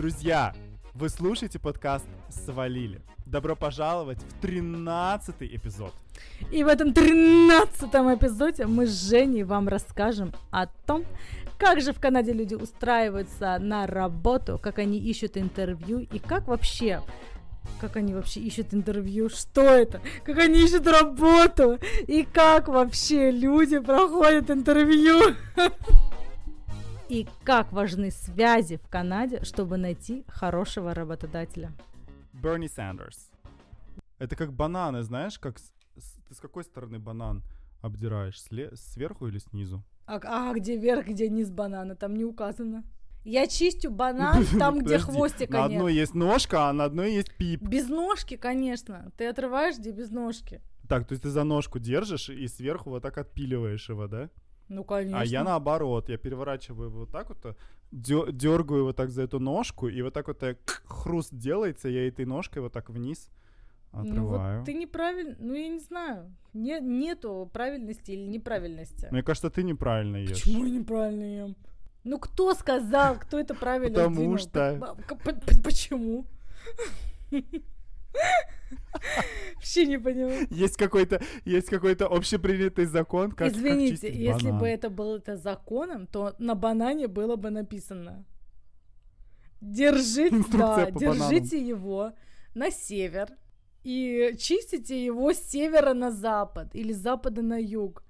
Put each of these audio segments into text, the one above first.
Друзья, вы слушаете подкаст «Свалили». Добро пожаловать в 13 эпизод. И в этом 13 эпизоде мы с Женей вам расскажем о том, как же в Канаде люди устраиваются на работу, как они ищут интервью и как вообще как они вообще ищут интервью, что это, как они ищут работу и как вообще люди проходят интервью. И как важны связи в Канаде, чтобы найти хорошего работодателя. Берни Сандерс. Это как бананы, знаешь, как с, с, ты с какой стороны банан обдираешь, сле, сверху или снизу? А, а где верх, где низ банана, там не указано. Я чистю банан там, где хвостика На одной есть ножка, а на одной есть пип. Без ножки, конечно. Ты отрываешь, где без ножки. Так, то есть ты за ножку держишь и сверху вот так отпиливаешь его, да? Ну, конечно. А я наоборот, я переворачиваю его вот так вот, дергаю вот так за эту ножку, и вот так вот так хруст делается, я этой ножкой вот так вниз отрываю. Ну, вот ты неправильно, ну, я не знаю, не, нету правильности или неправильности. Мне кажется, ты неправильно ешь. Почему я неправильно ем? Ну кто сказал, кто это правильно Потому что... Почему? Вообще не понимаю. Есть какой-то, есть какой-то общепринятый закон, как Извините, как если банан. бы это было это законом, то на банане было бы написано Держите, да, держите бананам. его на север и чистите его с севера на запад или с запада на юг.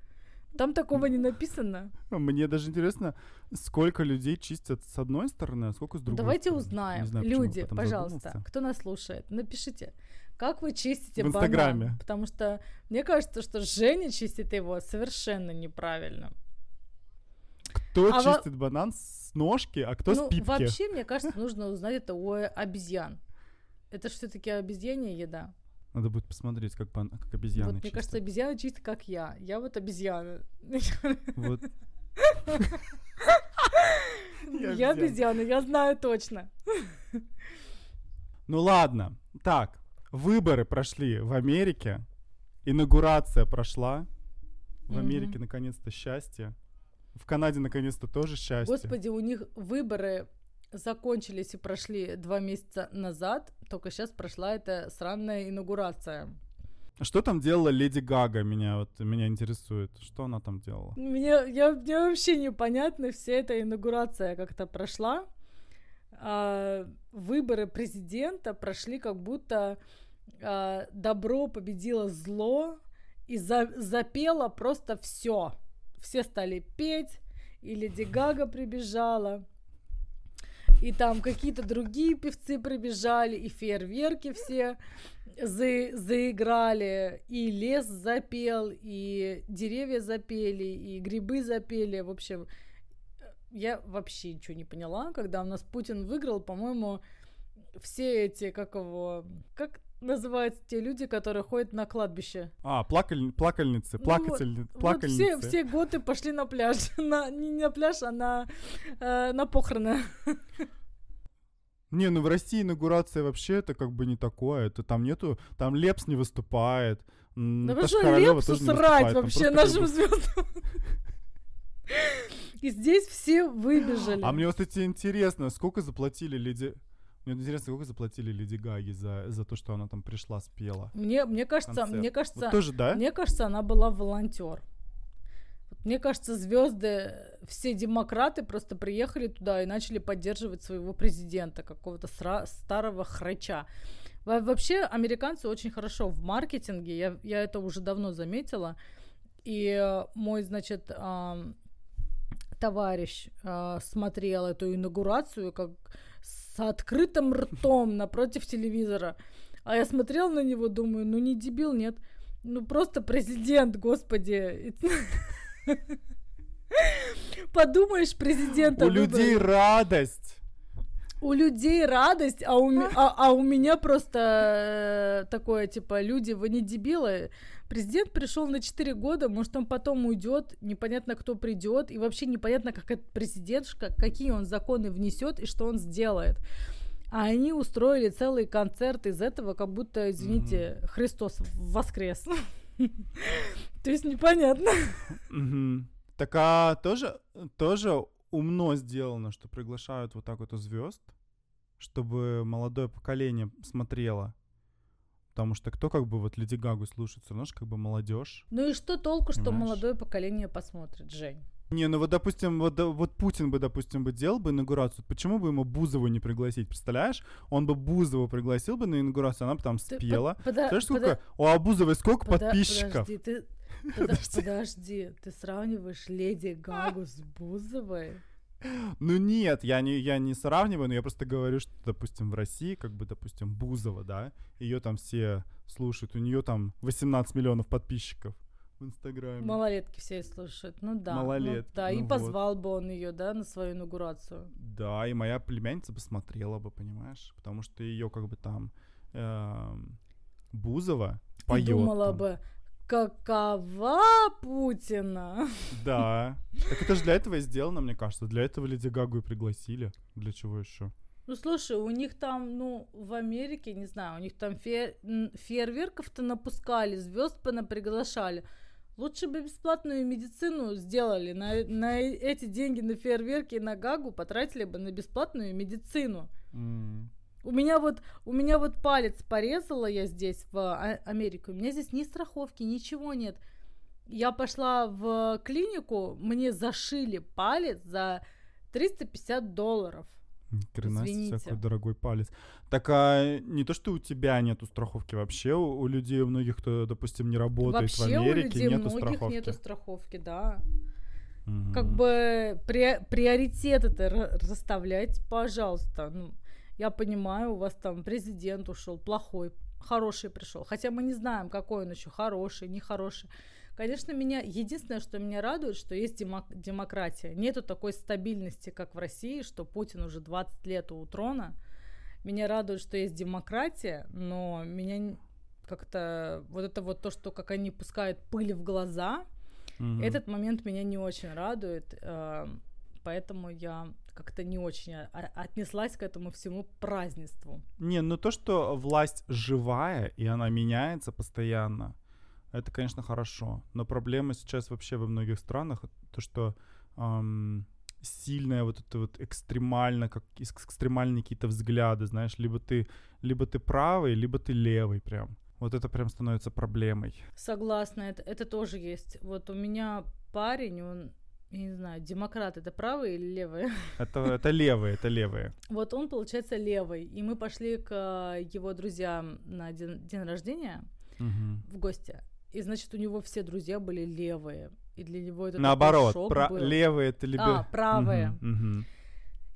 Там такого не написано. Мне даже интересно, сколько людей чистят с одной стороны, а сколько с другой Давайте стороны. узнаем. знаю, Люди, пожалуйста, задумался. кто нас слушает, напишите, как вы чистите В Инстаграме. банан. Потому что мне кажется, что Женя чистит его совершенно неправильно. Кто а чистит во... банан с ножки, а кто ну, с пипки? Вообще, мне кажется, нужно узнать это у обезьян. Это же все-таки обезьянья еда. Надо будет посмотреть, как, пан, как обезьяны Вот, мне кажется, обезьяна чистит, как я. Я вот обезьяна. Вот. Я обезьяна, я знаю точно. Ну ладно. Так, выборы прошли в Америке. Инаугурация прошла. В Америке наконец-то счастье. В Канаде наконец-то тоже счастье. Господи, у них выборы закончились и прошли два месяца назад, только сейчас прошла эта сраная инаугурация. Что там делала Леди Гага? Меня вот меня интересует. Что она там делала? Мне, я, мне вообще непонятно, вся эта инаугурация как-то прошла. А, выборы президента прошли как будто а, добро победило зло и за, запело просто все. Все стали петь, и Леди Гага прибежала и там какие-то другие певцы прибежали, и фейерверки все за заиграли, и лес запел, и деревья запели, и грибы запели. В общем, я вообще ничего не поняла, когда у нас Путин выиграл, по-моему, все эти, как его, как называются те люди, которые ходят на кладбище. А, плакаль, плакальницы, плакательницы, ну, плакальницы. Вот все, все годы пошли на пляж. на, не на пляж, а на, э, на похороны. Не, ну в России инаугурация вообще это как бы не такое. Это там нету, там Лепс не выступает. Да вы что, Лепсу срать вообще нашим звездам? И здесь все выбежали. А мне, кстати, интересно, сколько заплатили Леди... Мне интересно, сколько заплатили Леди Гаги за, за то, что она там пришла, спела. Мне, мне кажется, мне кажется, вот тоже, да? мне кажется, она была волонтер. Мне кажется, звезды, все демократы просто приехали туда и начали поддерживать своего президента, какого-то старого храча. Вообще, американцы очень хорошо в маркетинге, я, я это уже давно заметила. И мой, значит, э, товарищ э, смотрел эту инаугурацию как с открытым ртом напротив телевизора. А я смотрела на него, думаю, ну не дебил, нет. Ну просто президент, господи. Подумаешь, президента. У людей радость. У людей радость, а у, а, а у меня просто э, такое, типа, люди, вы не дебилы. Президент пришел на 4 года, может, он потом уйдет, непонятно, кто придет, и вообще непонятно, как этот президент, как, какие он законы внесет и что он сделает. А они устроили целый концерт из этого, как будто, извините, mm-hmm. Христос воскрес. То есть непонятно. Так а тоже, тоже умно сделано, что приглашают вот так вот звезд. чтобы молодое поколение смотрело. Потому что кто как бы вот Леди Гагу слушает, все равно же как бы молодежь. Ну и что толку, что Понимаешь? молодое поколение посмотрит, Жень? Не, ну вот, допустим, вот, вот Путин бы, допустим, бы делал бы инаугурацию, почему бы ему Бузову не пригласить? Представляешь? Он бы Бузову пригласил бы на инаугурацию, она бы там Ты спела. под- пода- Знаешь, сколько? пода- У Абузовой сколько пода- подписчиков? Подожди, ты, Подожди. подожди, ты сравниваешь Леди Гагу с Бузовой? Ну нет, я не, я не сравниваю, но я просто говорю, что, допустим, в России, как бы, допустим, Бузова, да, ее там все слушают, у нее там 18 миллионов подписчиков в Инстаграме. Малолетки все слушают. Ну да. ну Малолетки, да, и ну вот. позвал бы он ее, да, на свою инаугурацию. Да, и моя племянница бы смотрела бы, понимаешь? Потому что ее как бы там эм, Бузова поет. думала там. бы, какова Путина? Да. Так это же для этого и сделано, мне кажется. Для этого Леди Гагу и пригласили. Для чего еще? Ну слушай, у них там, ну, в Америке, не знаю, у них там фе- фейерверков-то напускали, звезд приглашали. Лучше бы бесплатную медицину сделали. На, на э- эти деньги на фейерверки и на Гагу потратили бы на бесплатную медицину. М. У меня вот, у меня вот палец порезала я здесь, в А- Америке. У меня здесь ни страховки, ничего нет. Я пошла в клинику, мне зашили палец за 350 долларов. Хрена Извините. какой дорогой палец. Так а не то, что у тебя нету страховки вообще, у, у людей, у многих, кто, допустим, не работает Вообще в у Америке, людей нету многих страховки. нету страховки, да. Мгм. Как бы при, приоритеты-то ра- расставляйте, пожалуйста. Ну, я понимаю, у вас там президент ушел, плохой, хороший пришел. Хотя мы не знаем, какой он еще хороший, нехороший. Конечно, меня единственное, что меня радует, что есть демок- демократия. Нету такой стабильности, как в России, что Путин уже 20 лет у трона. Меня радует, что есть демократия, но меня как-то вот это вот то, что как они пускают пыль в глаза, Мгм. этот момент меня не очень радует, э, поэтому я как-то не очень отнеслась к этому всему празднеству. Не, ну то, что власть живая, и она меняется постоянно, это, конечно, хорошо. Но проблема сейчас вообще во многих странах, то, что ам, сильная вот это вот экстремально, как экстремальные какие-то взгляды, знаешь, либо ты, либо ты правый, либо ты левый прям. Вот это прям становится проблемой. Согласна, это, это тоже есть. Вот у меня парень, он, я не знаю, демократ это правый или левый? Это, это левые, это левые. Вот он, получается, левый. И мы пошли к э, его друзьям на день, день рождения Мгм. в гости. И, значит, у него все друзья были левые. И для него это Наоборот, шок пра- был. левые это либо... А, правые. Мгм, мгм.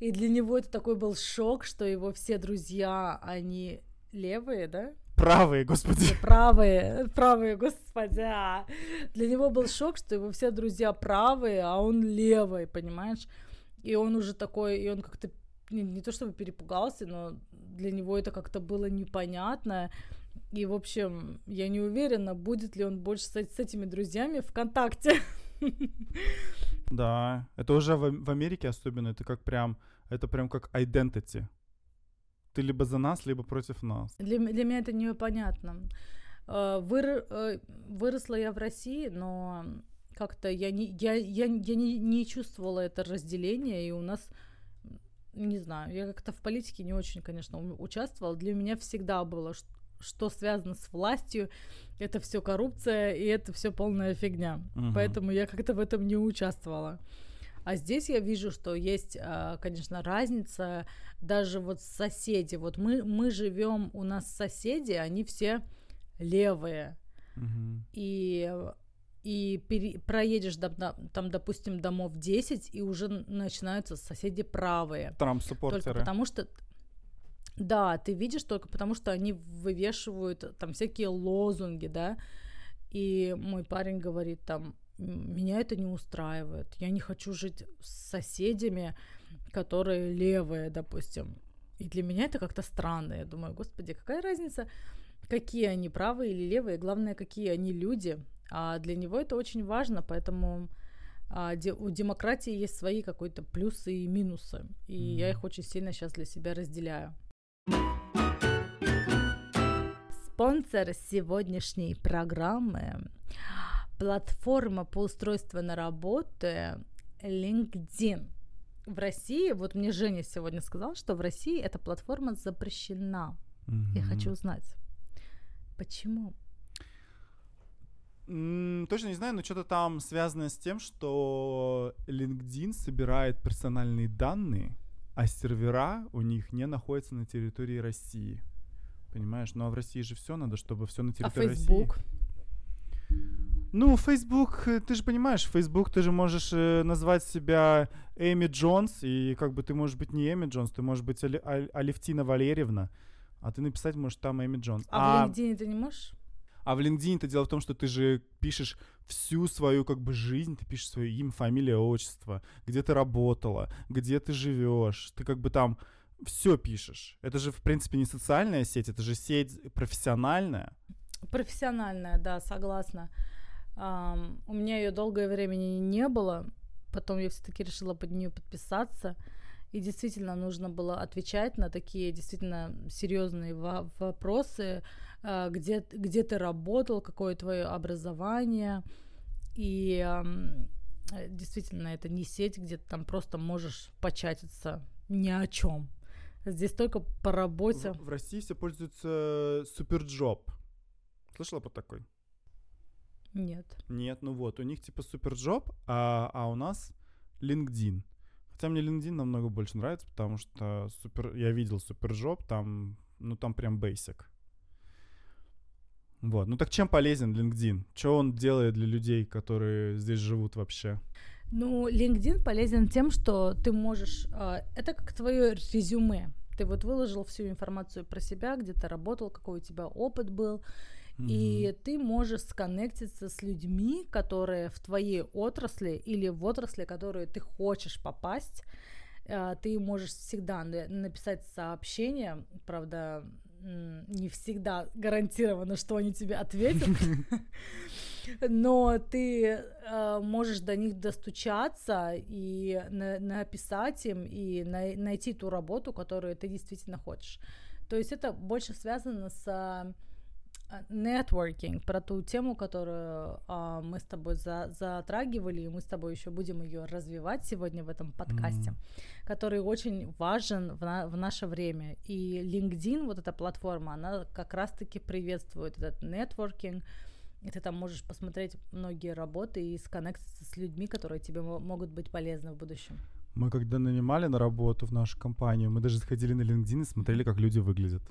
И для него это такой был шок, что его все друзья, они левые, да? Правые, господи. Или Правые, правые, господи. а. Для него был шок, что его все друзья правые, а он левый, понимаешь? И он уже такой, и он как-то не, не то чтобы перепугался, но для него это как-то было непонятно. И, в общем, я не уверена, будет ли он больше с, с этими друзьями в контакте. Да, это уже в, в Америке особенно, это как прям, это прям как identity. Ты либо за нас, либо против нас. Для, для меня это непонятно. Э, выр- э, выросла я в России, но как-то я не, я, я, я не, не чувствовала это разделение, и у нас, не знаю, я как-то в политике не очень, конечно, участвовала. Для меня всегда было, ш- что связано с властью, это все коррупция, и это все полная фигня. Мгм. Поэтому я как-то в этом не участвовала. А здесь я вижу, что есть, а, конечно, разница даже вот соседи. Вот мы, мы живем, у нас соседи, они все левые. Мгм. И, и пере- проедешь там, допустим, домов 10, и уже начинаются соседи правые. Только Трамп-суппортеры. потому что да, ты видишь только потому, что они вывешивают там всякие лозунги, да, и мой парень говорит там, «М, меня это не устраивает, я не хочу жить с соседями, которые левые, допустим. И для меня это как-то странно. Я думаю, господи, какая разница, какие они правые или левые, главное, какие они люди. А для него это очень важно, поэтому а, де- у демократии есть свои какие-то плюсы и минусы. И я Мгм. их очень сильно сейчас для себя разделяю. Спонсор сегодняшней программы – платформа по устройству на работу LinkedIn. в России, вот мне Женя сегодня сказал, что в России эта платформа запрещена. Мгм. Я хочу узнать, почему? М, Точно не знаю, но что-то там связано с тем, что LinkedIn собирает персональные данные, а сервера у них не находятся на территории России. Понимаешь? Ну а в России же все надо, чтобы все на А территории Facebook? России. Ну, Facebook, э, ты же понимаешь, Facebook ты же можешь э, назвать себя Эми Джонс, и как бы ты можешь быть не Эми Джонс, ты можешь быть Али- Аль- Алевтина Валерьевна, а ты написать можешь там Эми Джонс. А, в LinkedIn ты не можешь? А в LinkedIn это дело в том, что ты же пишешь всю свою как бы жизнь, ты пишешь свое имя, фамилия, отчество, где ты работала, где ты живешь, ты как бы там все пишешь. Это же в принципе не социальная сеть, это же сеть профессиональная. Профессиональная, да, согласна. У меня ее долгое время не- было. Потом я все-таки решила под нее подписаться. И действительно нужно было отвечать на такие действительно серьезные во- вопросы, а, где, где ты работал, какое твое образование. И э, действительно, это не сеть, где ты там просто можешь початиться ни о чем. Здесь только по работе. В, в России все пользуются Superjob. Слышала про такой? Нет. Нет, ну вот, у них типа Superjob, а, а у нас LinkedIn. Хотя мне LinkedIn намного больше нравится, потому что супер, я видел Superjob, там, ну там прям basic. Вот, ну так чем полезен LinkedIn? Что он делает для людей, которые здесь живут вообще? Ну, LinkedIn полезен тем, что ты можешь... а, это как твое резюме. Ты вот выложил всю информацию про себя, где ты работал, какой у тебя опыт был, и ты можешь сконнектиться с людьми, которые в твоей отрасли или в отрасли, которую ты хочешь попасть. А, Ты можешь всегда на- написать сообщение, правда, не всегда гарантировано, что они тебе ответят, но ты э, можешь до них достучаться и на- написать им и най- найти ту работу, которую ты действительно хочешь. То есть это больше связано с а, нетворкинг, про ту тему, которую а, мы с тобой за- затрагивали, и мы с тобой еще будем ее развивать сегодня в этом подкасте, Мгм. который очень важен в, на- в наше время. И LinkedIn, вот эта платформа, она как раз-таки приветствует этот нетворкинг, и ты там можешь посмотреть многие работы и сконнектиться с людьми, которые тебе мо- могут быть полезны в будущем. Мы когда нанимали на работу в нашу компанию, мы даже заходили на LinkedIn и смотрели, как люди выглядят.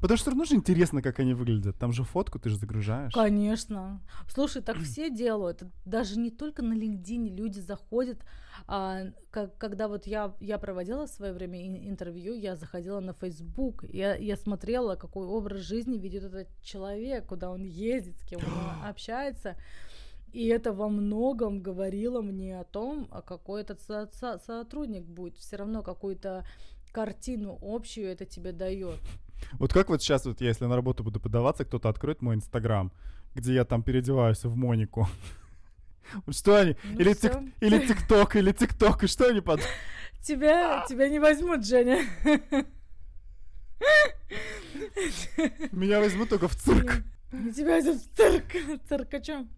Потому что равно же интересно, как они выглядят. Там же фотку ты же загружаешь. Конечно. Слушай, так все делают. Даже не только на LinkedIn люди заходят. А, как, когда вот я, я проводила в свое время ин- интервью, я заходила на Facebook, я, я смотрела, какой образ жизни ведет этот человек, куда он ездит, с кем он общается. И это во многом говорило мне о том, а какой этот со- со- сотрудник будет. Все равно какую-то картину общую это тебе дает. Вот как вот сейчас, вот я, если на работу буду подаваться, кто-то откроет мой инстаграм, где я там переодеваюсь в Монику. Что они? Ну Или тик- или ТикТок, или ТикТок, и что они под... Тебя, тебя не возьмут, Женя. Меня возьмут только в цирк. Не тебя это цирк, циркачом.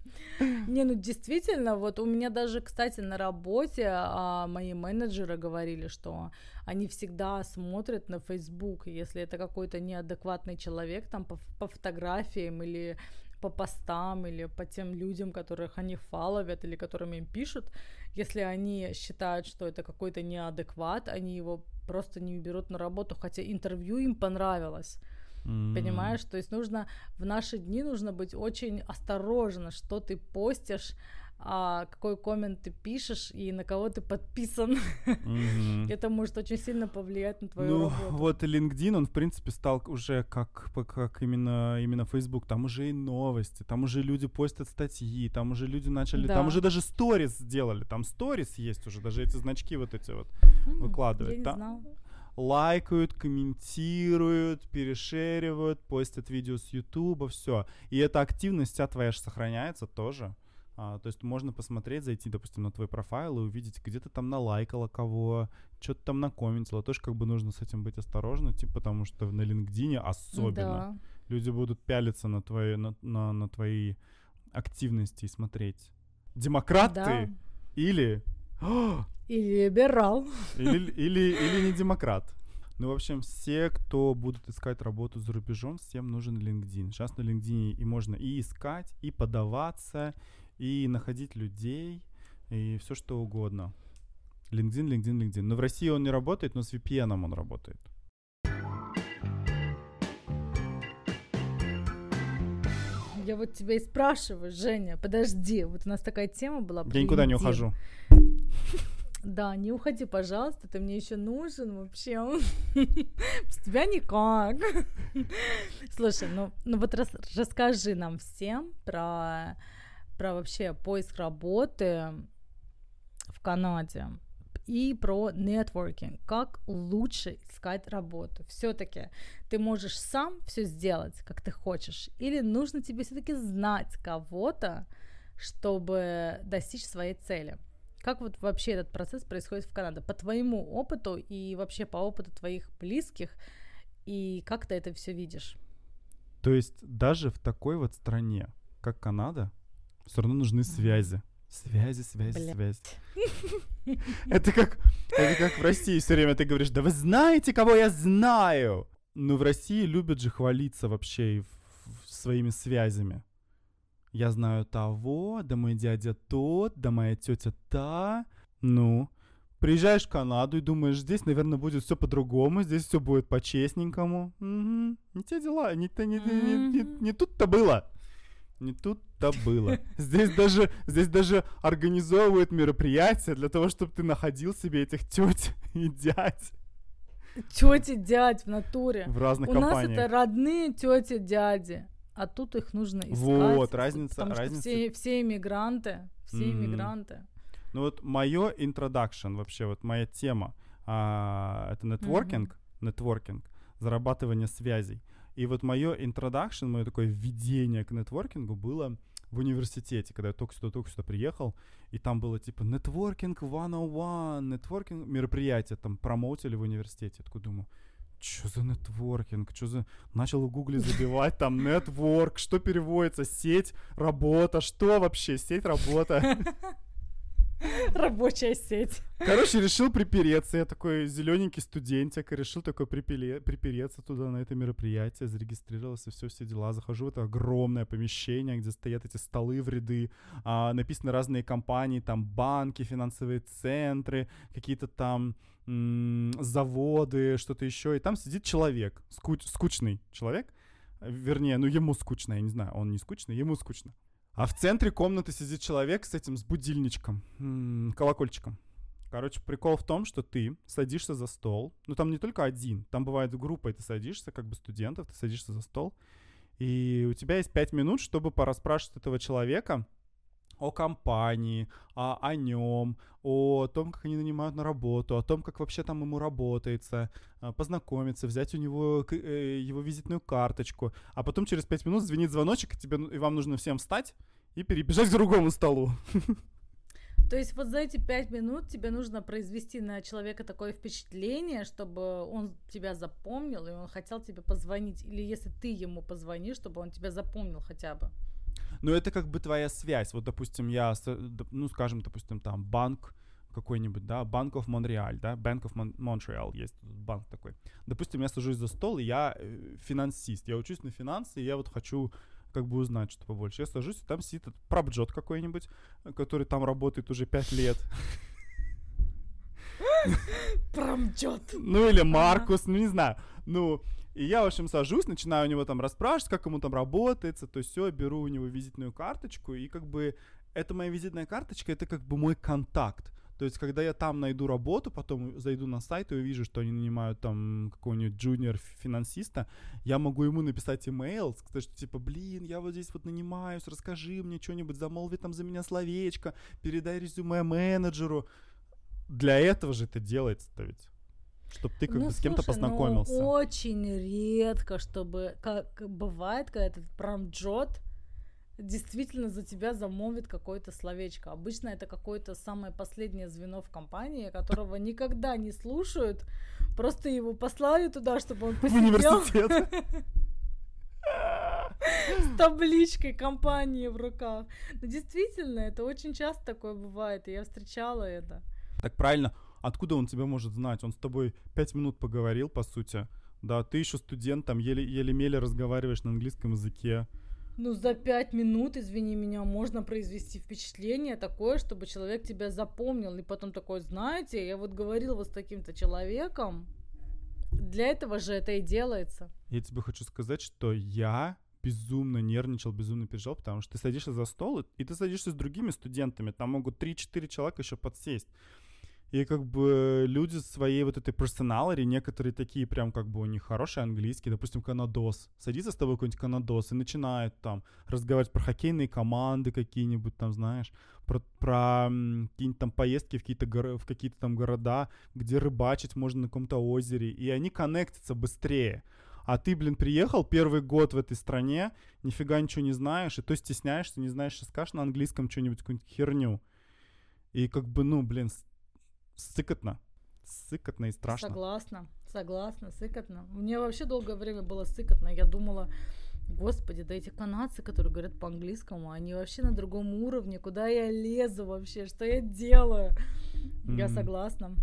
Не, ну действительно, вот у меня даже, кстати, на работе а, мои менеджеры говорили, что они всегда смотрят на Facebook, если это какой-то неадекватный человек, там по, по фотографиям или по постам, или по тем людям, которых они фаловят, или которым им пишут, если они считают, что это какой-то неадекват, они его просто не берут на работу, хотя интервью им понравилось. Понимаешь, то есть нужно в наши дни нужно быть очень осторожно, что ты постишь, а, какой коммент ты пишешь и на кого ты подписан. Мгм. Это может очень сильно повлиять на твою Ну, работу. вот LinkedIn, он, в принципе, стал уже как, как именно, именно Facebook. Там уже и новости, там уже люди постят статьи, там уже люди начали... Там Да. уже даже сторис сделали. Там сторис есть уже, даже эти значки вот эти вот М, выкладывают. Я не Там знала. Лайкают, комментируют, перешеривают, постят видео с Ютуба, все. И эта активность вся твоя же сохраняется тоже. А, то есть можно посмотреть, зайти, допустим, на твой профайл и увидеть, где ты там налайкала кого, что ты там накомментила. Тоже как бы нужно с этим быть осторожно, типа, потому что на LinkedIn особенно Да. люди будут пялиться на твои, на, на, на твои активности и смотреть. Демократ Да. или Или либерал. Или, или, или не демократ. Ну, в общем, все, кто будут искать работу за рубежом, всем нужен LinkedIn. Сейчас на LinkedIn и можно и искать, и подаваться, и находить людей, и все что угодно. LinkedIn, LinkedIn, LinkedIn. Но в России он не работает, но с VPN он работает. Я вот тебя и спрашиваю, Женя, подожди, вот у нас такая тема была. Я никуда не ухожу. Да, не уходи, пожалуйста, ты мне еще нужен вообще. Без тебя никак. Слушай, ну, ну вот рас, расскажи нам всем про, про вообще поиск работы в Канаде и про нетворкинг, как лучше искать работу. Все-таки ты можешь сам все сделать, как ты хочешь, или нужно тебе все-таки знать кого-то, чтобы достичь своей цели. Как вот вообще этот процесс происходит в Канаде? По твоему опыту и вообще по опыту твоих близких, и как ты это все видишь? То есть даже в такой вот стране, как Канада, все равно нужны связи. Связи, связи, Бля. связи. Это как, это как в России все время ты говоришь, да вы знаете, кого я знаю? Ну, в России любят же хвалиться вообще своими связями я знаю того, да мой дядя тот, да моя тетя та. Ну, приезжаешь в Канаду и думаешь, здесь, наверное, будет все по-другому, здесь все будет по-честненькому. Угу. Не те дела, не, не, не, не, не, не тут-то было. Не тут-то было. Здесь даже, здесь даже организовывают мероприятия для того, чтобы ты находил себе этих теть и дядь. Тети, дядь в натуре. В разных У компаниях. нас это родные тети, дяди а тут их нужно искать. Вот, разница, потому разница. Что все, все иммигранты, все mm-hmm. иммигранты. Ну вот мое introduction, вообще вот моя тема, а, это нетворкинг, mm-hmm. нетворкинг, зарабатывание связей. И вот мое introduction, мое такое введение к нетворкингу было в университете, когда я только сюда, только сюда приехал, и там было типа нетворкинг 101, нетворкинг мероприятие там промоутили в университете. Я такой думаю, что за нетворкинг, что за... Начал в гугле забивать там нетворк, что переводится, сеть, работа, что вообще, сеть, работа. Рабочая сеть. Короче, решил припереться. Я такой зелененький студентик, решил такой припереться туда на это мероприятие, зарегистрировался, все, все дела. Захожу в это огромное помещение, где стоят эти столы в ряды, а, написаны разные компании, там банки, финансовые центры, какие-то там заводы, что-то еще. И там сидит человек, скуч, скучный человек, вернее, ну ему скучно, я не знаю, он не скучный, ему скучно. А в центре комнаты сидит человек с этим, с будильничком, м-м, колокольчиком. Короче, прикол в том, что ты садишься за стол. Ну, там не только один. Там бывает группа, и ты садишься, как бы студентов, ты садишься за стол. И у тебя есть пять минут, чтобы пораспрашивать этого человека о компании, о, о нем, о том, как они нанимают на работу, о том, как вообще там ему работается, а, познакомиться, взять у него э, его визитную карточку, а потом через пять минут звенит звоночек, и, тебе, и вам нужно всем встать и перебежать к другому столу. То есть вот за эти пять минут тебе нужно произвести на человека такое впечатление, чтобы он тебя запомнил, и он хотел тебе позвонить. Или если ты ему позвонишь, чтобы он тебя запомнил хотя бы. Но это как бы твоя связь. Вот, допустим, я, ну, скажем, допустим, там банк какой-нибудь, да, Bank of Montreal, да, Bank of Mon- Montreal есть банк такой. Допустим, я сажусь за стол, и я э, финансист, я учусь на финансы, и я вот хочу как бы узнать что-то побольше. Я сажусь, и там сидит пробджот какой-нибудь, который там работает уже пять лет. Промджот. Ну или Маркус, ну не знаю. Ну, и я, в общем, сажусь, начинаю у него там расспрашивать, как ему там работается, то все, беру у него визитную карточку, и как бы это моя визитная карточка, это как бы мой контакт. То есть, когда я там найду работу, потом зайду на сайт и увижу, что они нанимают там какого-нибудь джуниор-финансиста, я могу ему написать имейл, сказать, что типа, блин, я вот здесь вот нанимаюсь, расскажи мне что-нибудь, замолви там за меня словечко, передай резюме менеджеру. Для этого же это делается-то ведь чтобы ты как ну, бы с кем-то ну, познакомился. Ну, очень редко, чтобы как бывает, когда этот промджот действительно за тебя замолвит какое-то словечко. Обычно это какое-то самое последнее звено в компании, которого никогда не слушают. Просто его послали туда, чтобы он посидел. В университет. С табличкой компании в руках. Но действительно, это очень часто такое бывает, и я встречала это. Так правильно, откуда он тебя может знать? Он с тобой пять минут поговорил, по сути. Да, ты еще студент, там еле-еле разговариваешь на английском языке. Ну, за пять минут, извини меня, можно произвести впечатление такое, чтобы человек тебя запомнил. И потом такой, знаете, я вот говорил вот с таким-то человеком. Для этого же это и делается. Я тебе хочу сказать, что я безумно нервничал, безумно переживал, потому что ты садишься за стол, и ты садишься с другими студентами, там могут 3-4 человека еще подсесть. И как бы люди своей вот этой персоналери, некоторые такие прям как бы у них хороший английский, допустим, канадос. Садится с тобой какой-нибудь канадос и начинает там разговаривать про хоккейные команды какие-нибудь там, знаешь, про, про какие-нибудь там поездки в какие-то, горо- в какие-то там города, где рыбачить можно на каком-то озере, и они коннектятся быстрее. А ты, блин, приехал первый год в этой стране, нифига ничего не знаешь, и то стесняешься, не знаешь, что скажешь на английском что-нибудь, какую-нибудь херню. И как бы, ну, блин, сыкотно. Сыкотно и страшно. Согласна, согласна, сыкотно. Мне вообще долгое время было сыкотно. Я думала, господи, да эти канадцы, которые говорят по-английскому, они вообще на другом уровне. Куда я лезу вообще? Что я делаю? Mm. Я согласна.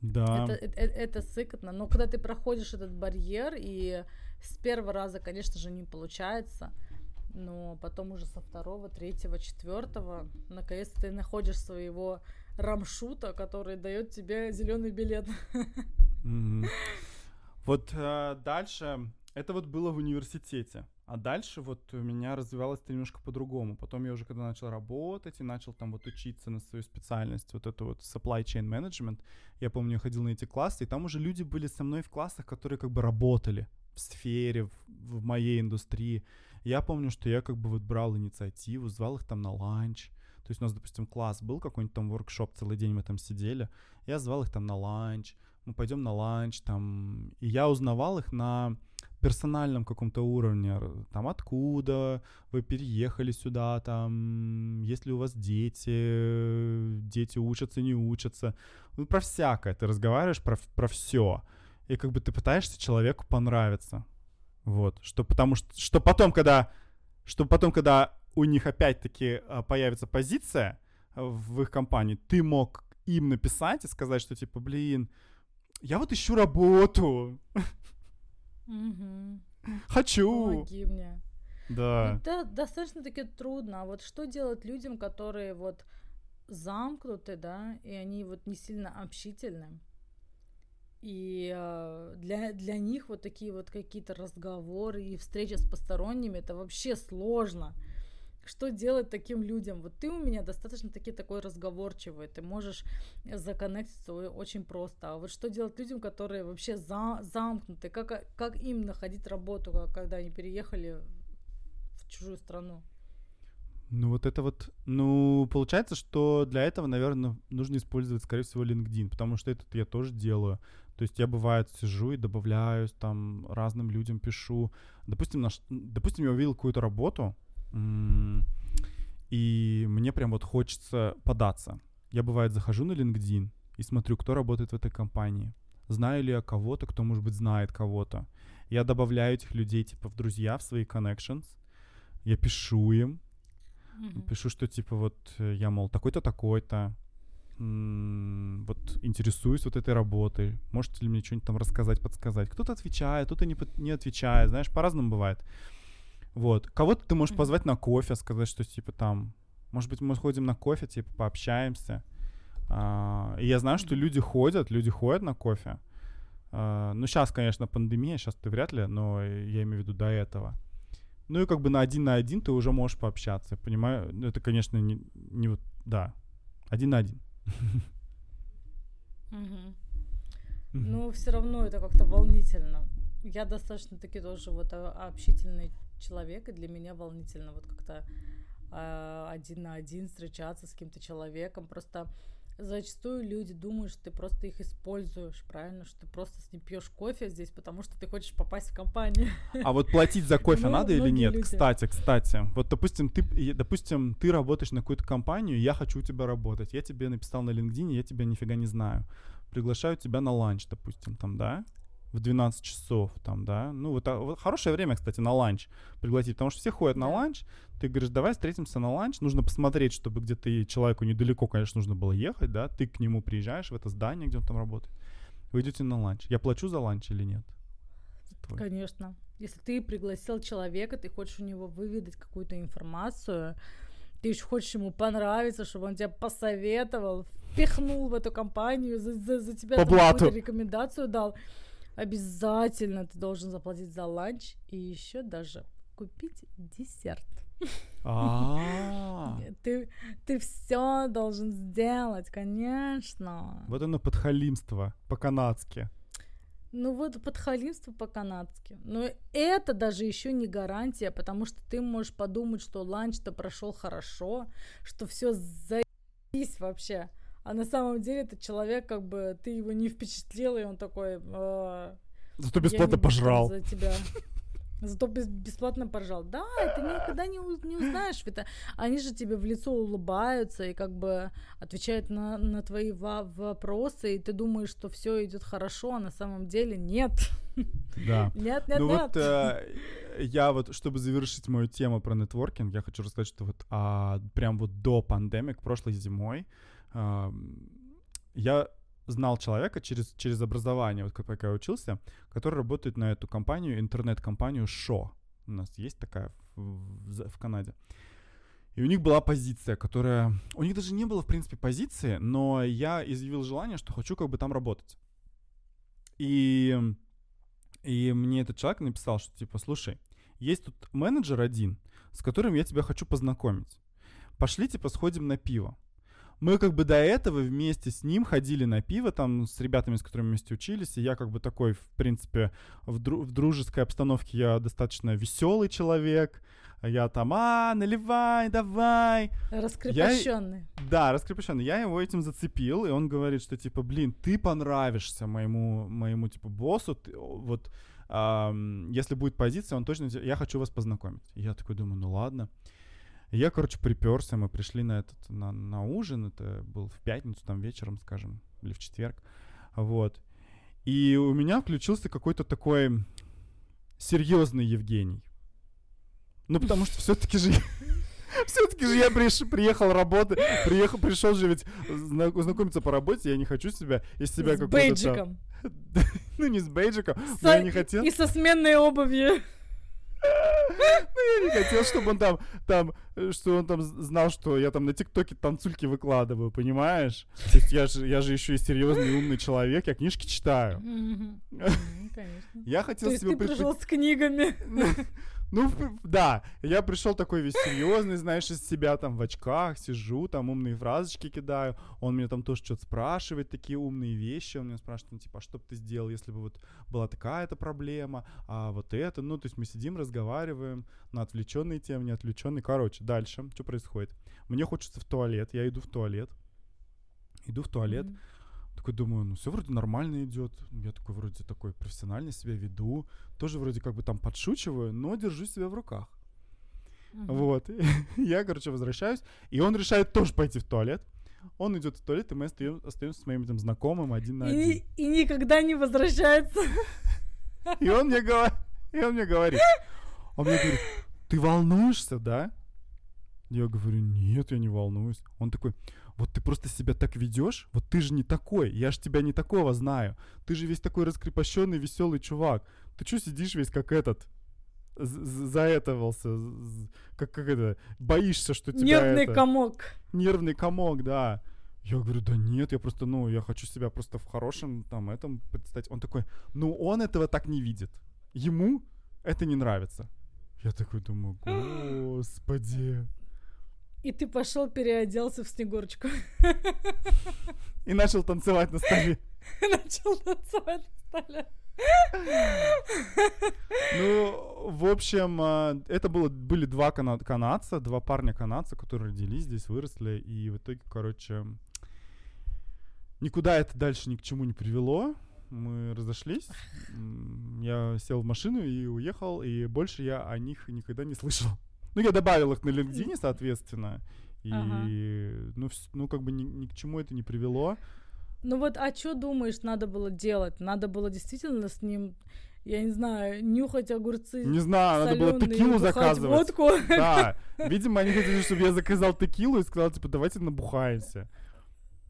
Да. Это, это, это сыкотно. Но когда ты проходишь этот барьер, и с первого раза, конечно же, не получается, но потом уже со второго, третьего, четвертого, наконец-то ты находишь своего рамшута, который дает тебе зеленый билет. Вот э, дальше, это вот было в университете. А дальше вот у меня развивалось это немножко по-другому. Потом я уже когда начал работать и начал там вот учиться на свою специальность, вот это вот supply chain management, я помню, я ходил на эти классы, и там уже люди были со мной в классах, которые как бы работали в сфере, в, в моей индустрии. Я помню, что я как бы вот брал инициативу, звал их там на ланч, то есть у нас, допустим, класс был, какой-нибудь там workshop, целый день мы там сидели. Я звал их там на ланч, мы пойдем на ланч, там, и я узнавал их на персональном каком-то уровне, там, откуда вы переехали сюда, там, есть ли у вас дети, дети учатся, не учатся, ну, про всякое, ты разговариваешь про, про все, и как бы ты пытаешься человеку понравиться, вот, что потому что, что потом, когда, что потом, когда у них опять-таки а, появится позиция а, в их компании, ты мог им написать и сказать, что типа, блин, я вот ищу работу. Хочу. Помоги мне. Да. Это достаточно таки трудно. А вот что делать людям, которые вот замкнуты, да, и они вот не сильно общительны? И э, для, для них вот такие вот какие-то разговоры и встречи с посторонними, это вообще сложно что делать таким людям? Вот ты у меня достаточно таки такой разговорчивый, ты можешь законнектиться очень просто. А вот что делать людям, которые вообще за, замкнуты? Как, как им находить работу, когда они переехали в чужую страну? Ну вот это вот, ну получается, что для этого, наверное, нужно использовать, скорее всего, LinkedIn, потому что это я тоже делаю. То есть я бывает сижу и добавляюсь, там разным людям пишу. Допустим, наш, допустим, я увидел какую-то работу, и мне прям вот хочется податься. Я, бывает, захожу на LinkedIn и смотрю, кто работает в этой компании. Знаю ли я кого-то, кто, может быть, знает кого-то. Я добавляю этих людей, типа, в друзья, в свои connections. Я пишу им. Mm-hmm. Пишу, что, типа, вот э, я, мол, такой-то, такой-то. вот интересуюсь вот этой работой. Можете ли мне что-нибудь там рассказать, подсказать? Кто-то отвечает, кто-то не, не отвечает. Знаешь, по-разному бывает. Вот. Кого-то ты можешь позвать на кофе, сказать, что типа там, может быть, мы сходим на кофе, типа пообщаемся. А, и я знаю, что люди ходят, люди ходят на кофе. А, ну, сейчас, конечно, пандемия, сейчас ты вряд ли, но я имею в виду до этого. Ну и как бы на один на один ты уже можешь пообщаться, понимаю? Ну, это, конечно, не, не вот, да, один на один. Ну, все равно это как-то волнительно. Я достаточно таки тоже вот общительный человек, и для меня волнительно вот как-то э, один на один встречаться с каким-то человеком. Просто зачастую люди думают, что ты просто их используешь, правильно, что ты просто с ним пьешь кофе здесь, потому что ты хочешь попасть в компанию. А вот платить за кофе надо или нет? Кстати, кстати, вот допустим ты, допустим, ты работаешь на какую-то компанию, я хочу у тебя работать, я тебе написал на LinkedIn, я тебя нифига не знаю, приглашаю тебя на ланч, допустим, там, да? В 12 часов, там, да, ну, вот, а, вот хорошее время, кстати, на ланч пригласить, потому что все ходят на ланч, ты говоришь, давай встретимся на ланч, нужно посмотреть, чтобы где-то и человеку недалеко, конечно, нужно было ехать, да, ты к нему приезжаешь в это здание, где он там работает, вы идете на ланч. Я плачу за ланч или нет? Твой. Конечно. Если ты пригласил человека, ты хочешь у него выведать какую-то информацию, ты еще хочешь ему понравиться, чтобы он тебя посоветовал, впихнул в эту компанию, за, за- за тебя По там блату. какую-то рекомендацию дал, обязательно ты должен заплатить за ланч и еще даже купить десерт. А, Ты, ты все должен сделать, конечно. вот оно подхалимство по-канадски. Ну вот подхалимство по-канадски. Но это даже еще не гарантия, потому что ты можешь подумать, что ланч-то прошел хорошо, что все заебись вообще. А на самом деле этот человек, как бы, ты его не впечатлил, и он такой... «А, Зато бесплатно пожрал. За тебя. Зато бес- бесплатно поржал. Да, ты никогда не, не узнаешь. Это, они же тебе в лицо улыбаются и как бы отвечают на, на твои вопросы, и ты думаешь, что все идет хорошо, а на самом деле нет. Да. Нет, нет, ну нет. вот э, я вот, чтобы завершить мою тему про нетворкинг, я хочу рассказать, что вот а, прям вот до пандемик, прошлой зимой, я знал человека через, через образование, вот как я учился, который работает на эту компанию, интернет-компанию Шо. У нас есть такая в, в в Канаде. И у них была позиция, которая... У них даже не было, в принципе, позиции, но я изъявил желание, что хочу как бы там работать. И, и мне этот человек написал, что типа, слушай, есть тут менеджер один, с которым я тебя хочу познакомить. Пошли, типа, сходим на пиво. Мы как бы до этого вместе с ним ходили на пиво, там, с ребятами, с которыми вместе учились, и я как бы такой, в принципе, в, дру- в дружеской обстановке я достаточно веселый человек, я там, а, наливай, давай, Раскрепощенный. да, раскрепощенный. Я его этим зацепил, и он говорит, что типа, блин, ты понравишься моему, моему типа боссу, ты, вот ам, если будет позиция, он точно, я хочу вас познакомить. Я такой думаю, ну ладно. И я, короче, приперся, мы пришли на этот, на, на ужин, это был в пятницу, там вечером, скажем, или в четверг, вот. И у меня включился какой-то такой серьезный Евгений. Ну, потому что все-таки же все-таки же я приш- приехал работать, приехал, пришел же ведь зна- знакомиться по работе, я не хочу себя из себя с какого-то там- бейджиком. Ну, не с бейджиком, С- но я не хотел, И со сменной обувью. Я не хотел, чтобы он там, там, э, что он там знал, что я там на ТикТоке танцульки выкладываю, понимаешь? То есть я же, я же еще и серьезный умный человек, я книжки читаю. Конечно. Я хотел То есть себе ты пред- пришел с книгами. Ну, да, я пришел такой весь серьезный, знаешь, из себя там в очках сижу, там умные фразочки кидаю. Он меня там тоже что-то спрашивает, такие умные вещи. Он меня спрашивает, ну, типа, а что бы ты сделал, если бы вот была такая-то проблема, а вот это. Ну, то есть мы сидим, разговариваем на отвлеченные темы, не отвлеченные. Короче, дальше, что происходит? Мне хочется в туалет, я иду в туалет. Иду в туалет, Мгм. Такой думаю, ну все вроде нормально идет. Я такой вроде такой профессионально себя веду. Тоже вроде как бы там подшучиваю, но держу себя в руках. Мгм. Вот. Я, короче, возвращаюсь, и он решает тоже пойти в туалет. Он идет в туалет, и мы остаем- остаемся с моим этим знакомым один на один. И, и никогда не возвращается. И он мне говорит, и он мне говорит, он мне говорит, ты волнуешься, да? Я говорю, нет, я не волнуюсь. Он такой, вот ты просто себя так ведешь, вот ты же не такой, я же тебя не такого знаю. Ты же весь такой раскрепощенный, веселый чувак. Ты что сидишь весь как этот? Заэтовался, как, как это, боишься, что тебя Нервный это- комок. нервный комок, да. Я говорю, да нет, я просто, ну, я хочу себя просто в хорошем там этом представить. Он такой, ну, он этого так не видит. Ему это не нравится. Я такой думаю, господи. И ты пошел переоделся в Снегурочку. И начал танцевать на столе. Начал танцевать на столе. Ну, в общем, а, это было, были два кана- канадца, два парня канадца, которые родились здесь, выросли, и в итоге, короче, никуда это дальше ни к чему не привело. Мы разошлись, я сел в машину и уехал, и больше я о них никогда не слышал. Ну, я добавил их на LinkedIn, соответственно, и, Ага. ну, ну, как бы ни, ни к чему это не привело. Ну вот, а что думаешь, надо было делать? Надо было действительно с ним, я не знаю, нюхать огурцы. Не знаю, надо было текилу заказывать. водку. Да, видимо, они хотели, чтобы я заказал текилу и сказал, типа, давайте набухаемся.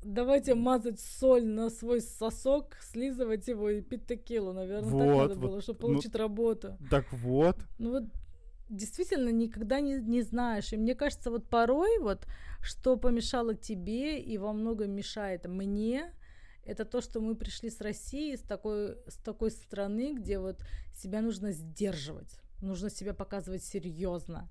Давайте мазать соль на свой сосок, слизывать его и пить текилу. Наверное, так Вот, надо вот, было, чтобы ну- получить работу. Так вот, Ну вот действительно никогда не, не знаешь. И мне кажется, вот порой вот что помешало тебе и во многом мешает мне, это то, что мы пришли с России, с такой, с такой страны, где вот себя нужно сдерживать, нужно себя показывать серьезно.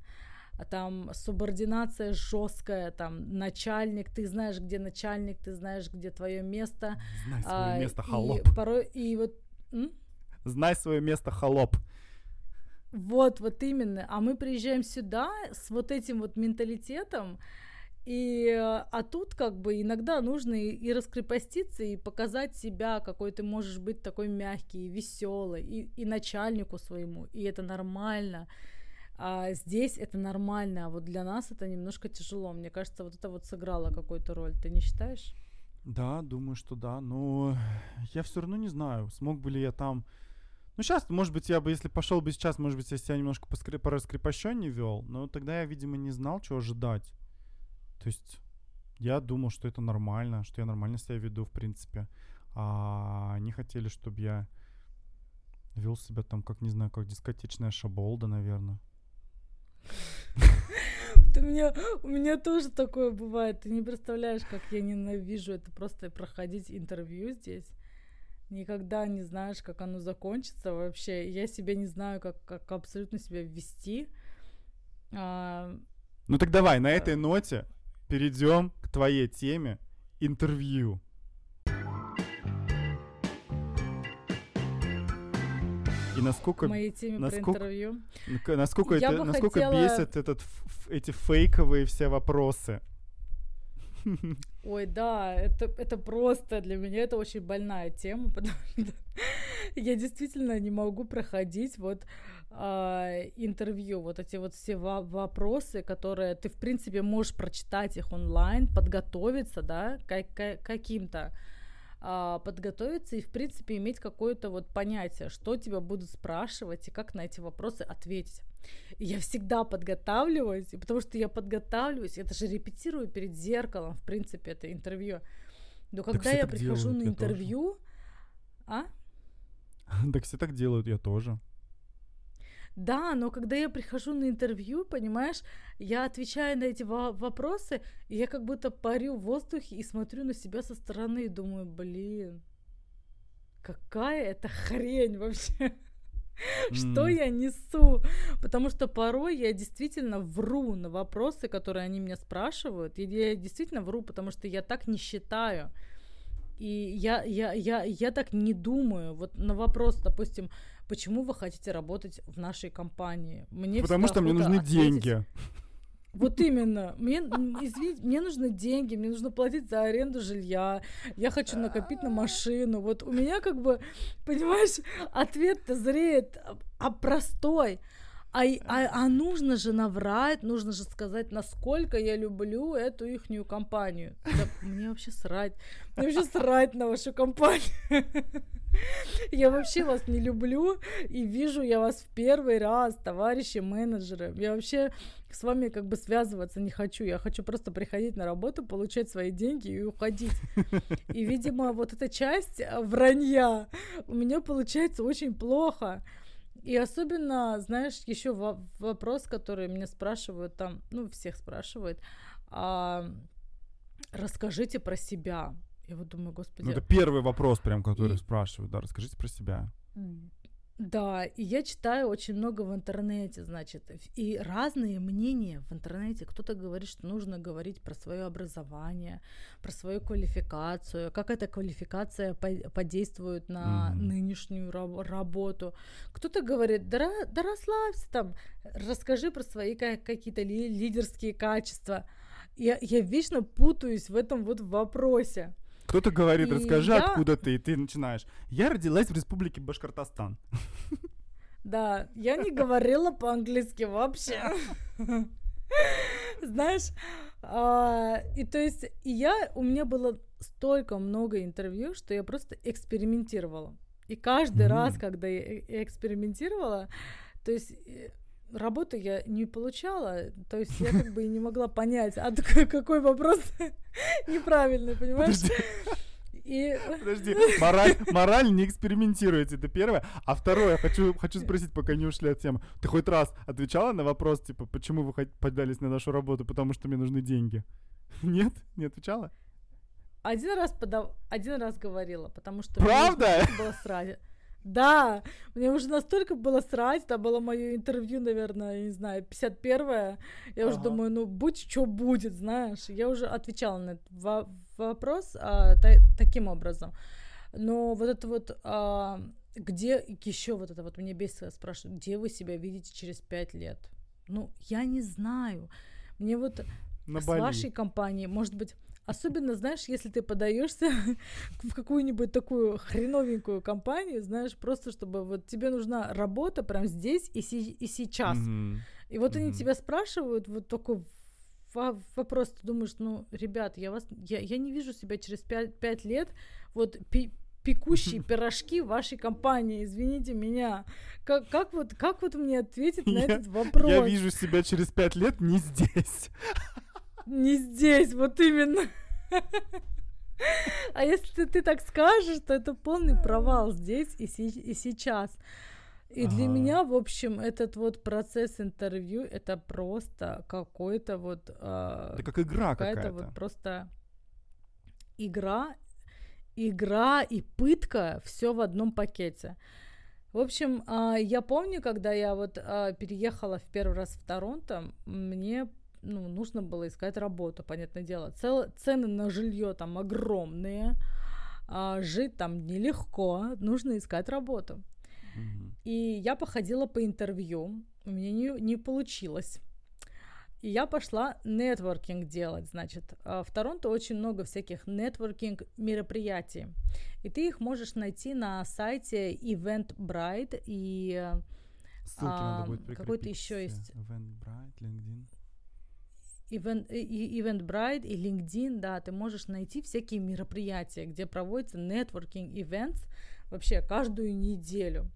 А там субординация жесткая, там начальник, ты знаешь, где начальник, ты знаешь, где твое место. знай свое а, место, и холоп. порой и вот м? Знай свое место, холоп. Вот, вот именно. А мы приезжаем сюда с вот этим вот менталитетом, и, а тут как бы иногда нужно и, и раскрепоститься, и показать себя, какой ты можешь быть такой мягкий, веселый, и, и начальнику своему, и это нормально. А здесь это нормально, а вот для нас это немножко тяжело. Мне кажется, вот это вот сыграло какую-то роль. Ты не считаешь? Да, думаю, что да, но я все равно не знаю, смог бы ли я там... Ну, сейчас, может быть, я бы, если пошел бы сейчас, может быть, я себя немножко поскре- пораскрепощеннее вел, но тогда я, видимо, не знал, чего ожидать. То есть я думал, что это нормально, что я нормально себя веду, в принципе. А они хотели, чтобы я вел себя там, как, не знаю, как дискотечная шаболда, наверное. У меня, у меня тоже такое бывает. Ты не представляешь, как я ненавижу это просто проходить интервью здесь. Никогда не знаешь, как оно закончится вообще. Я себя не знаю, как, как абсолютно себя вести. А, Ну так давай, на этой ноте перейдем к твоей теме интервью. И насколько, моей теме насколько- про интервью. насколько, Я это, насколько хотела- бесит этот, эти фейковые все вопросы. Ой, да, это, это просто для меня это очень больная тема, потому что я действительно не могу проходить вот а, интервью, вот эти вот все во- вопросы, которые ты, в принципе, можешь прочитать их онлайн, подготовиться, да, ка- ка- каким-то, а, подготовиться и, в принципе, иметь какое-то вот понятие, что тебя будут спрашивать и как на эти вопросы ответить. Я всегда подготавливаюсь, потому что я подготавливаюсь, я даже репетирую перед зеркалом, в принципе, это интервью. Но Так когда я прихожу делают, на тоже. интервью, а? Так все так делают, я тоже. Да, но когда я прихожу на интервью, понимаешь, я отвечаю на эти во- вопросы, и я как будто парю в воздухе и смотрю на себя со стороны и думаю, блин, какая это хрень вообще. Что я несу? Потому что порой я действительно вру на вопросы, которые они меня спрашивают. Я действительно вру, потому что я так не считаю. И я, я, я, я так не думаю. Вот на вопрос, допустим, почему вы хотите работать в нашей компании? Мне Потому что мне нужны ответить, деньги. Вот именно. Мне, извините, мне нужны деньги, мне нужно платить за аренду жилья, я хочу накопить на машину. Вот у меня как бы, понимаешь, ответ-то зреет, а- а простой. А, а, а нужно же наврать, нужно же сказать, насколько я люблю эту ихнюю компанию. Да мне вообще срать. Мне вообще срать на вашу компанию. Я вообще вас не люблю и вижу я вас в первый раз, товарищи менеджеры. Я вообще с вами как бы связываться не хочу. Я хочу просто приходить на работу, получать свои деньги и уходить. И, видимо, вот эта часть э, вранья у меня получается очень плохо. И особенно, знаешь, еще вопрос, который меня спрашивают там, ну, всех спрашивают, а, расскажите про себя. Я вот думаю, господи, Ну, это первый вопрос, прям, который И- спрашивают. Да, расскажите про себя. Да, и я читаю очень много в интернете, значит, и разные мнения в интернете. Кто-то говорит, что нужно говорить про свое образование, про свою квалификацию, как эта квалификация по- подействует на Мгм. нынешнюю раб- работу. Кто-то говорит, да, да расслабься там, расскажи про свои ка- какие-то ли- лидерские качества. Я, я вечно путаюсь в этом вот вопросе. Кто-то говорит, расскажи, я- откуда ты, и ты начинаешь. Я родилась в республике Башкортостан. Да, я не говорила по-английски вообще. Знаешь, а, и то есть и я, у меня было столько много интервью, что я просто экспериментировала. И каждый mm-hmm. раз, когда я э, экспериментировала, то есть э, работу я не получала, то есть я как бы и не могла понять, а какой вопрос неправильный, понимаешь? И... Подожди, мораль, мораль не экспериментируйте, это первое. А второе, хочу, хочу спросить, пока не ушли от темы. Ты хоть раз отвечала на вопрос, типа, почему вы подались на нашу работу, потому что мне нужны деньги? Нет? Не отвечала? Один раз подав... один раз говорила, потому что Правда? было сразу. Да, мне уже настолько было срать, это было мое интервью, наверное, я не знаю, 51-е. Я ага. уже думаю, ну, будь что будет, знаешь. Я уже отвечала на этот во- вопрос а, та- таким образом. Но вот это вот, а, где еще вот это вот, мне бесит, спрашивают, где вы себя видите через пять лет? Ну, я не знаю. Мне вот на с Бали. вашей компанией, может быть, Особенно, знаешь, если ты подаешься в какую-нибудь такую хреновенькую компанию, знаешь, просто чтобы вот тебе нужна работа прямо здесь и, си- и сейчас. Mm-hmm. И вот mm-hmm. они тебя спрашивают вот такой вопрос, ты думаешь, ну, ребят, я вас, я, я не вижу себя через пять, пять лет, вот пи- пекущие пирожки вашей компании, извините меня. Как, как, вот, как вот мне ответить на этот вопрос? Я вижу себя через пять лет не здесь. Не здесь, вот именно. А если ты так скажешь, то это полный провал здесь и, си- и сейчас. И ага. для меня, в общем, этот вот процесс интервью это просто какой-то вот. Э, это как игра какая-то. Какая-то вот просто игра, игра и пытка все в одном пакете. В общем, э, я помню, когда я вот э, переехала в первый раз в Торонто, мне ну, нужно было искать работу, понятное дело. Цел, цены на жилье там огромные, а, жить там нелегко, нужно искать работу. Mm-hmm. И я походила по интервью, у меня не, не получилось. И я пошла нетворкинг делать, значит. А, в Торонто очень много всяких нетворкинг мероприятий. И ты их можешь найти на сайте Eventbrite и Ссылки а, надо будет какой-то еще есть. Eventbrite, LinkedIn. Event, Eventbrite и LinkedIn, да, ты можешь найти всякие мероприятия, где проводятся networking events вообще каждую неделю.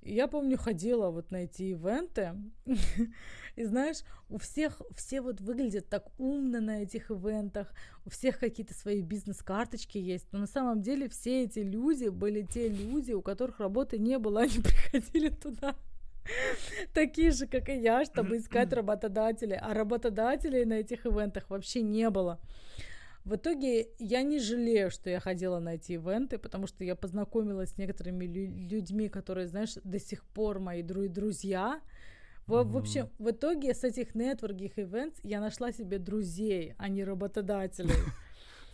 Я помню, ходила вот на эти ивенты, и знаешь, у всех, все вот выглядят так умно на этих ивентах, у всех какие-то свои бизнес-карточки есть, но на самом деле все эти люди были те люди, у которых работы не было, они приходили туда такие же, как и я, чтобы искать работодателей. А работодателей на этих ивентах вообще не было. В итоге я не жалею, что я ходила на эти ивенты, потому что я познакомилась с некоторыми лю- людьми, которые, знаешь, до сих пор мои дру- друзья. В, mm-hmm. в общем, в итоге с этих нетворкинг ивентов я нашла себе друзей, а не работодателей.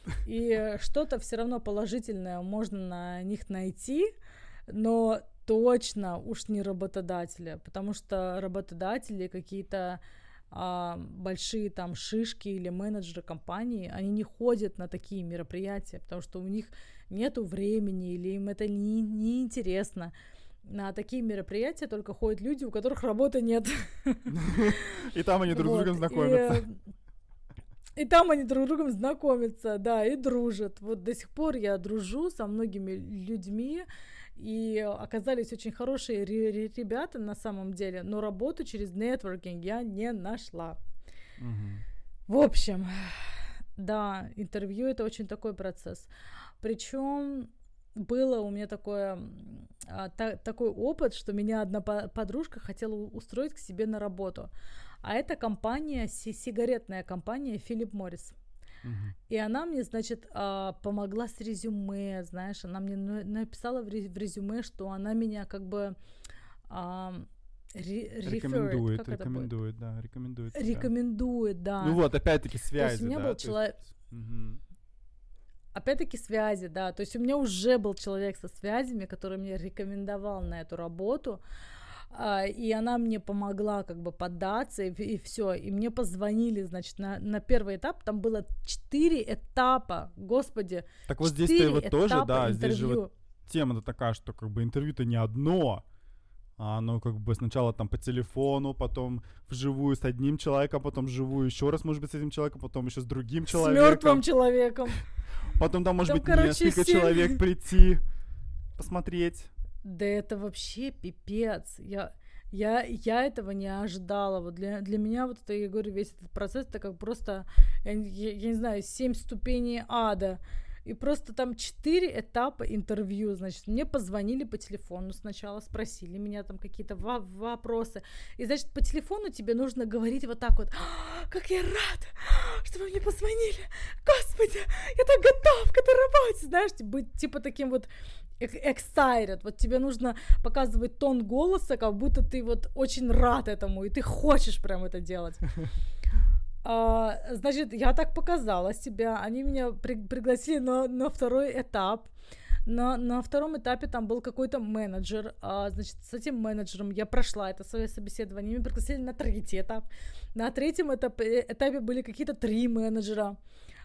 И что-то все равно положительное можно на них найти, но точно уж не работодателя, потому что работодатели какие-то а, большие там шишки или менеджеры компании, они не ходят на такие мероприятия, потому что у них нету времени или им это не, не интересно. На такие мероприятия только ходят люди, у которых работы нет. И там они друг с другом знакомятся. И там они друг с другом знакомятся, да, и дружат. Вот до сих пор я дружу со многими людьми, и оказались очень хорошие ребята на самом деле, но работу через нетворкинг я не нашла. В общем, да, интервью это очень такой процесс. Причем было у меня такое, а, та, такой опыт, что меня одна подружка хотела устроить к себе на работу. А это компания, сигаретная компания Филипп Моррис. И она мне, значит, а, помогла с резюме, знаешь, она мне написала в резюме, что она меня как бы рекомендует, рекомендует, да, рекомендует. Рекомендует, да. Ну вот, опять-таки связи, То есть у меня да, был человек... Опять-таки связи, да. То есть у меня уже был человек со связями, который мне рекомендовал на эту работу. А, и она мне помогла как бы поддаться, и, и все. И мне позвонили, значит, на, на первый этап, там было четыре этапа, господи. Так вот здесь ты вот тоже, да, интервью. здесь же вот тема-то такая, что как бы интервью-то не одно, а оно как бы сначала там по телефону, потом вживую с одним человеком, потом вживую еще раз, может быть, с этим человеком, потом еще с другим человеком. С мертвым человеком. Потом там может Там, быть короче, несколько семь. человек прийти, посмотреть. Да это вообще пипец. Я, я, я этого не ожидала. Вот для, для меня вот это, я говорю, весь этот процесс, это как просто, я, я- я не знаю, семь ступеней ада. И просто там четыре этапа интервью. Значит, мне позвонили по телефону сначала, спросили меня там какие-то во- вопросы. И, значит, по телефону тебе нужно говорить вот так вот. «А, Как я рад, что вы мне позвонили. Господи, я так готов к этой работе. Знаешь, быть типа таким вот excited. Вот тебе нужно показывать тон голоса, как будто ты вот очень рад этому, и ты хочешь прям это делать. А, значит, я так показала себя. Они меня при- пригласили на, на второй этап. На, на втором этапе там был какой-то менеджер. А, значит, с этим менеджером я прошла это свое собеседование. Меня пригласили на третий этап. На третьем этапе, этапе были какие-то три менеджера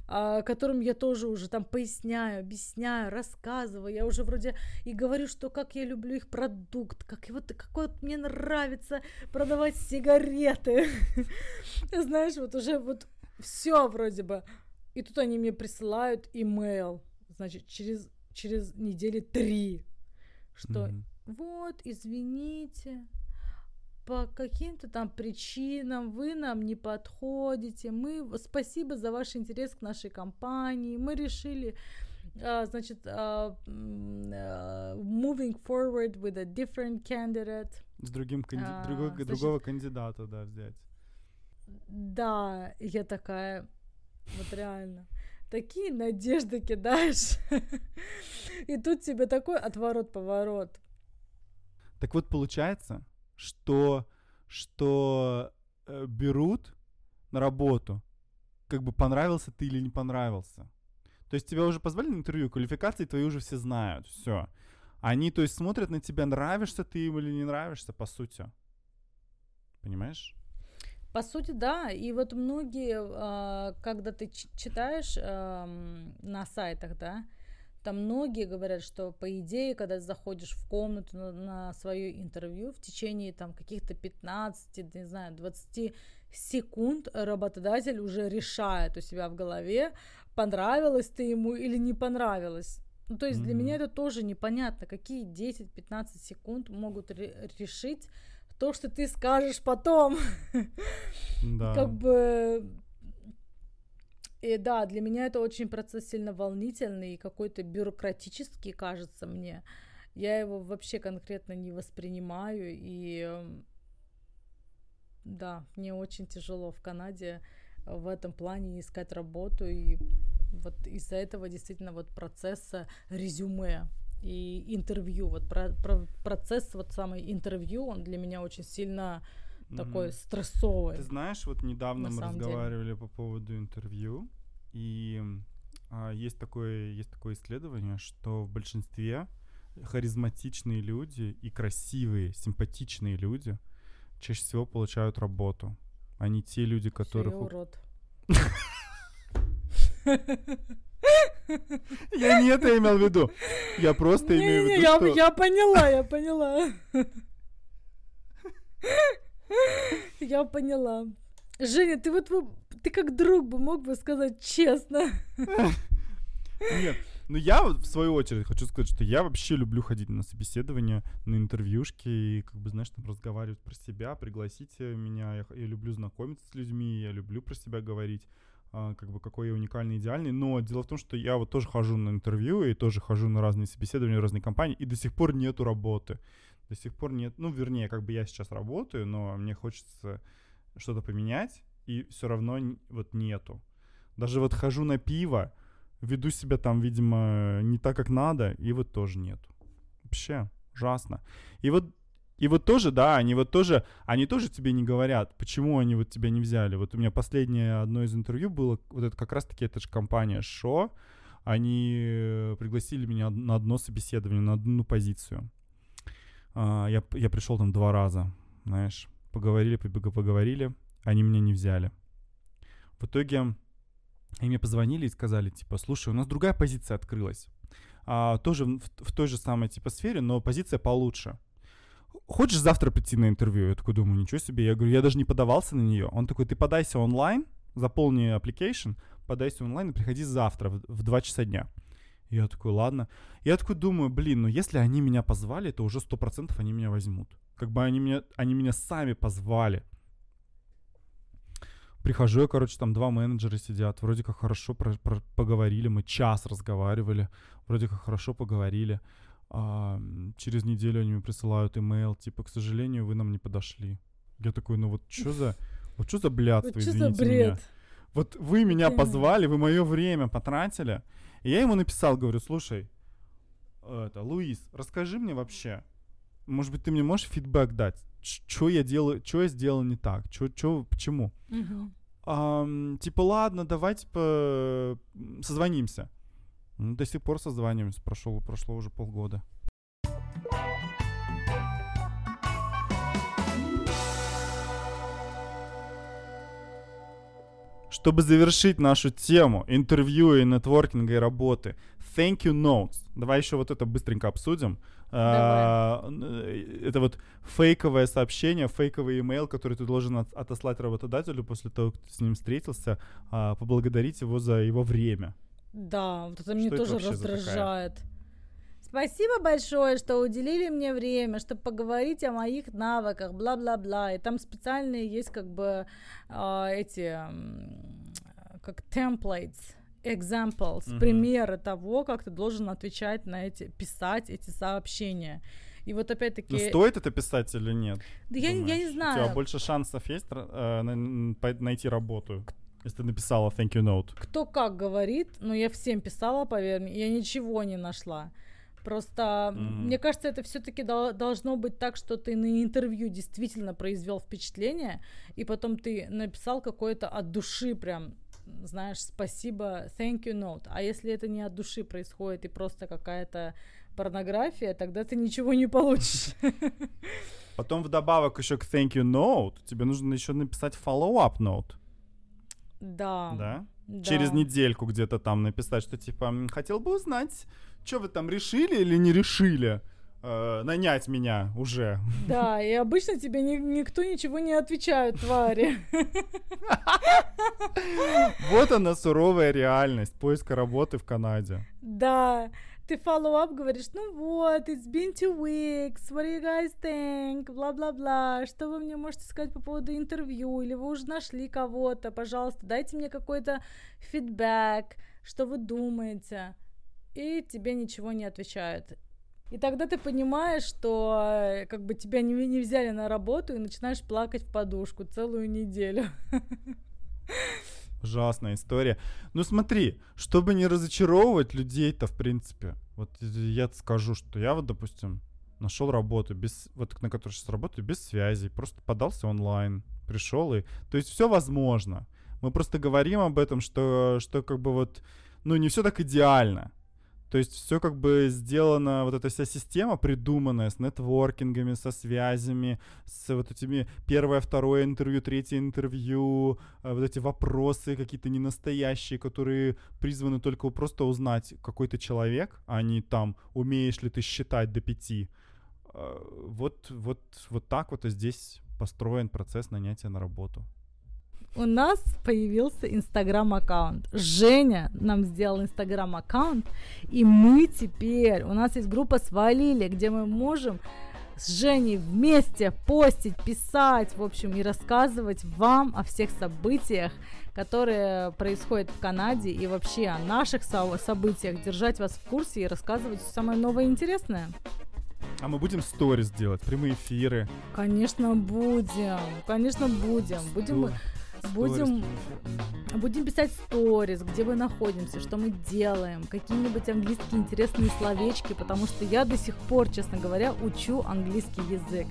которым я тоже уже там поясняю, объясняю, рассказываю. Я уже вроде и говорю, что как я люблю их продукт, как вот какой вот мне нравится продавать сигареты. Знаешь, вот уже вот все вроде бы. И тут они мне присылают имейл, значит, через, через недели три, что Мгм. вот, извините, по каким-то там причинам вы нам не подходите. Мы спасибо за ваш интерес к нашей компании. Мы решили, а, значит, а, а, moving forward with a different candidate. С другим канди- А, другой- значит- другого кандидата, да, взять. Да, я такая, вот реально, такие надежды кидаешь. И тут тебе такой отворот-поворот. Так вот получается, что, что э, берут на работу, как бы понравился ты или не понравился. То есть тебя уже позвали на интервью, квалификации твои уже все знают, все. Они, то есть, смотрят на тебя, нравишься ты им или не нравишься, по сути. Понимаешь? По сути, да. И вот многие, а, когда ты читаешь ам, на сайтах, да, там многие говорят, что по идее, когда заходишь в комнату на, на свое интервью, в течение там каких-то 15, не знаю, 20 секунд работодатель уже решает у себя в голове, понравилось ты ему или не понравилось. Ну, то есть для Мгм. меня это тоже непонятно, какие 10-15 секунд могут ре- решить то, что ты скажешь потом. Да. Как бы... И да, для меня это очень процесс сильно волнительный и какой-то бюрократический, кажется мне. Я его вообще конкретно не воспринимаю, и эм, да, мне очень тяжело в Канаде в этом плане искать работу, и вот из-за этого действительно вот процесса резюме и интервью, вот про- про- процесс вот самый интервью, он для меня очень сильно такой Мгм. стрессовый. Ты знаешь, вот недавно мы самом деле. разговаривали по поводу интервью, и а, есть, такое, есть такое исследование, что в большинстве харизматичные люди и красивые, симпатичные люди чаще всего получают работу, а не те люди, которых... я у- урод. Я не это имел в виду. Я просто имею в виду, я, что... я поняла, я поняла. Я поняла. Женя, ты вот ты как друг бы мог бы сказать честно. Нет, ну я в свою очередь хочу сказать, что я вообще люблю ходить на собеседования, на интервьюшки и как бы, знаешь, там разговаривать про себя, пригласите меня, я, я люблю знакомиться с людьми, я люблю про себя говорить, а, как бы какой я уникальный, идеальный, но дело в том, что я вот тоже хожу на интервью и тоже хожу на разные собеседования разные компании, и до сих пор нету работы. До сих пор нет, ну, вернее, как бы я сейчас работаю, но мне хочется что-то поменять, и все равно вот нету. Даже вот хожу на пиво, веду себя там, видимо, не так, как надо, и вот тоже нету. Вообще ужасно. И вот и вот тоже, да, они вот тоже, они тоже тебе не говорят, почему они вот тебя не взяли. Вот у меня последнее одно из интервью было, вот это как раз-таки, это же компания Шо, они э, пригласили меня на одно собеседование, на одну позицию. А, я, я пришел там два раза, знаешь, поговорили, поговорили, они меня не взяли. В итоге и мне позвонили и сказали, типа, слушай, у нас другая позиция открылась. А, тоже в, в той же самой, типа, сфере, но позиция получше. Хочешь завтра прийти на интервью? Я такой думаю, ничего себе. Я говорю, я даже не подавался на нее. Он такой, ты подайся онлайн, заполни application, подайся онлайн и приходи завтра в, в 2 часа дня. Я такой, ладно. Я такой думаю, блин, ну если они меня позвали, то уже сто процентов они меня возьмут. Как бы они меня, они меня сами позвали. Прихожу я, короче, там два менеджера сидят, вроде как хорошо про, про, поговорили, мы час разговаривали, вроде как хорошо поговорили. А, через неделю они мне присылают имейл, типа, к сожалению, вы нам не подошли. Я такой, ну вот что за, вот что за блядство, Вот извините за бред? меня. Вот вы меня позвали, вы мое время потратили. И я ему написал, говорю, слушай, это, Луис, расскажи мне вообще, может быть, ты мне можешь фидбэк дать, что я делаю, что я сделал не так, чё, чё, почему? Ам, типа, ладно, давай, типа, созвонимся. Ну, до сих пор созваниваемся, прошло, прошло уже полгода. Чтобы завершить нашу тему интервью и нетворкинга и работы, thank you notes. Давай еще вот это быстренько обсудим. А, э, Это вот фейковое сообщение, фейковый имейл, который ты должен от- отослать работодателю после того, как ты с ним встретился, а, поблагодарить его за его время. Да, вот это Что это тоже за такая? Спасибо большое, что уделили мне время, чтобы поговорить о моих навыках, бла-бла-бла. И там специальные есть как бы а, эти как templates, examples, Мгм. примеры того, как ты должен отвечать на эти, писать эти сообщения. И вот опять-таки... Ну, стоит это писать или нет? да я, не- я не У знаю. тебя больше шансов есть э, найти работу, если ты написала thank you note. кто как говорит, но я всем писала, поверь мне, я ничего не нашла. Просто Мгм. мне кажется, это все-таки должно быть так, что ты на интервью действительно произвел впечатление, и потом ты написал какое-то от души прям, знаешь, спасибо, thank you note. А если это не от души происходит и просто какая-то порнография, тогда ты ничего не получишь. Потом вдобавок еще к thank you note тебе нужно еще написать follow-up note, Да. да? да. Через недельку где-то там написать, что типа «М, хотел бы узнать, что вы там решили или не решили э, нанять меня уже. Да, и обычно тебе ни- никто ничего не отвечает, твари. Вот она суровая реальность поиска работы в Канаде. Да, ты follow-up говоришь, ну вот, it's been two weeks, what do you guys think, бла-бла-бла, что вы мне можете сказать по поводу интервью, или вы уже нашли кого-то, пожалуйста, дайте мне какой-то фидбэк, что вы думаете, и тебе ничего не отвечают. И тогда ты понимаешь, что э, как бы тебя не, не взяли на работу и начинаешь плакать в подушку целую неделю. Ужасная история. Ну смотри, чтобы не разочаровывать людей-то, в принципе, вот я скажу, что я вот, допустим, нашел работу, без, вот на которой сейчас работаю, без связи, просто подался онлайн, пришел и... То есть все возможно. Мы просто говорим об этом, что, что как бы вот, ну не все так идеально. То есть все как бы сделано, вот эта вся система придуманная с нетворкингами, со связями, с вот этими первое, второе интервью, третье интервью, э, вот эти вопросы какие-то ненастоящие, которые призваны только просто узнать, какой ты человек, а не там, умеешь ли ты считать до пяти. Э, Вот, вот, вот так вот и здесь построен процесс нанятия на работу. У нас появился инстаграм-аккаунт. Женя нам сделал инстаграм-аккаунт, и мы теперь, у нас есть группа «Свалили», где мы можем с Женей вместе постить, писать, в общем, и рассказывать вам о всех событиях, которые происходят в Канаде, и вообще о наших со- событиях, держать вас в курсе и рассказывать самое новое и интересное. А мы будем сторис делать, прямые эфиры. Конечно, будем, конечно, будем. Будем, будем. Будем писать сторис, где мы находимся, что мы делаем, какие-нибудь английские интересные словечки, потому что я до сих пор, честно говоря, учу английский язык.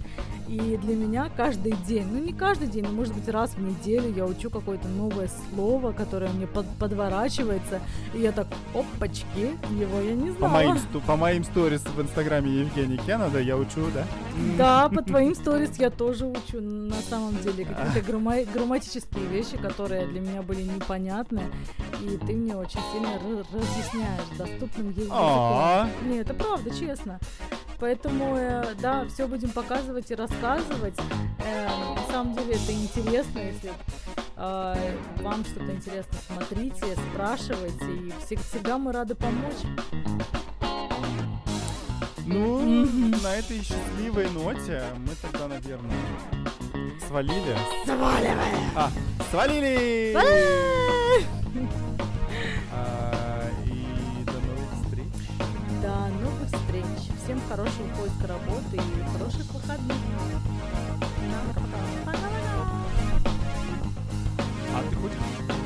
И для меня каждый день, ну не каждый день, но может быть раз в неделю я учу какое-то новое слово, которое мне под- подворачивается, и я так, опачки, его я не По знала. моим, сто- по моим сторис в инстаграме Евгений Кеннеда я учу, да? Да, по твоим сторис я тоже учу, на самом деле, какие-то грамма- грамматические вещи, которые для меня были непонятны, и ты мне очень сильно ра- разъясняешь доступным языком. А, Не, это правда, честно. Поэтому, э, да, все будем показывать и рассказывать. Э, на самом деле это интересно, если а, вам что-то интересно, смотрите, спрашивайте, и всегда мы рады помочь. Ну, на этой счастливой ноте мы тогда, наверное, Свалили? Сваливаем! А, свалили! А, и до новых встреч. До новых встреч. Всем хорошего поиска работы и хороших выходных. А ты хочешь?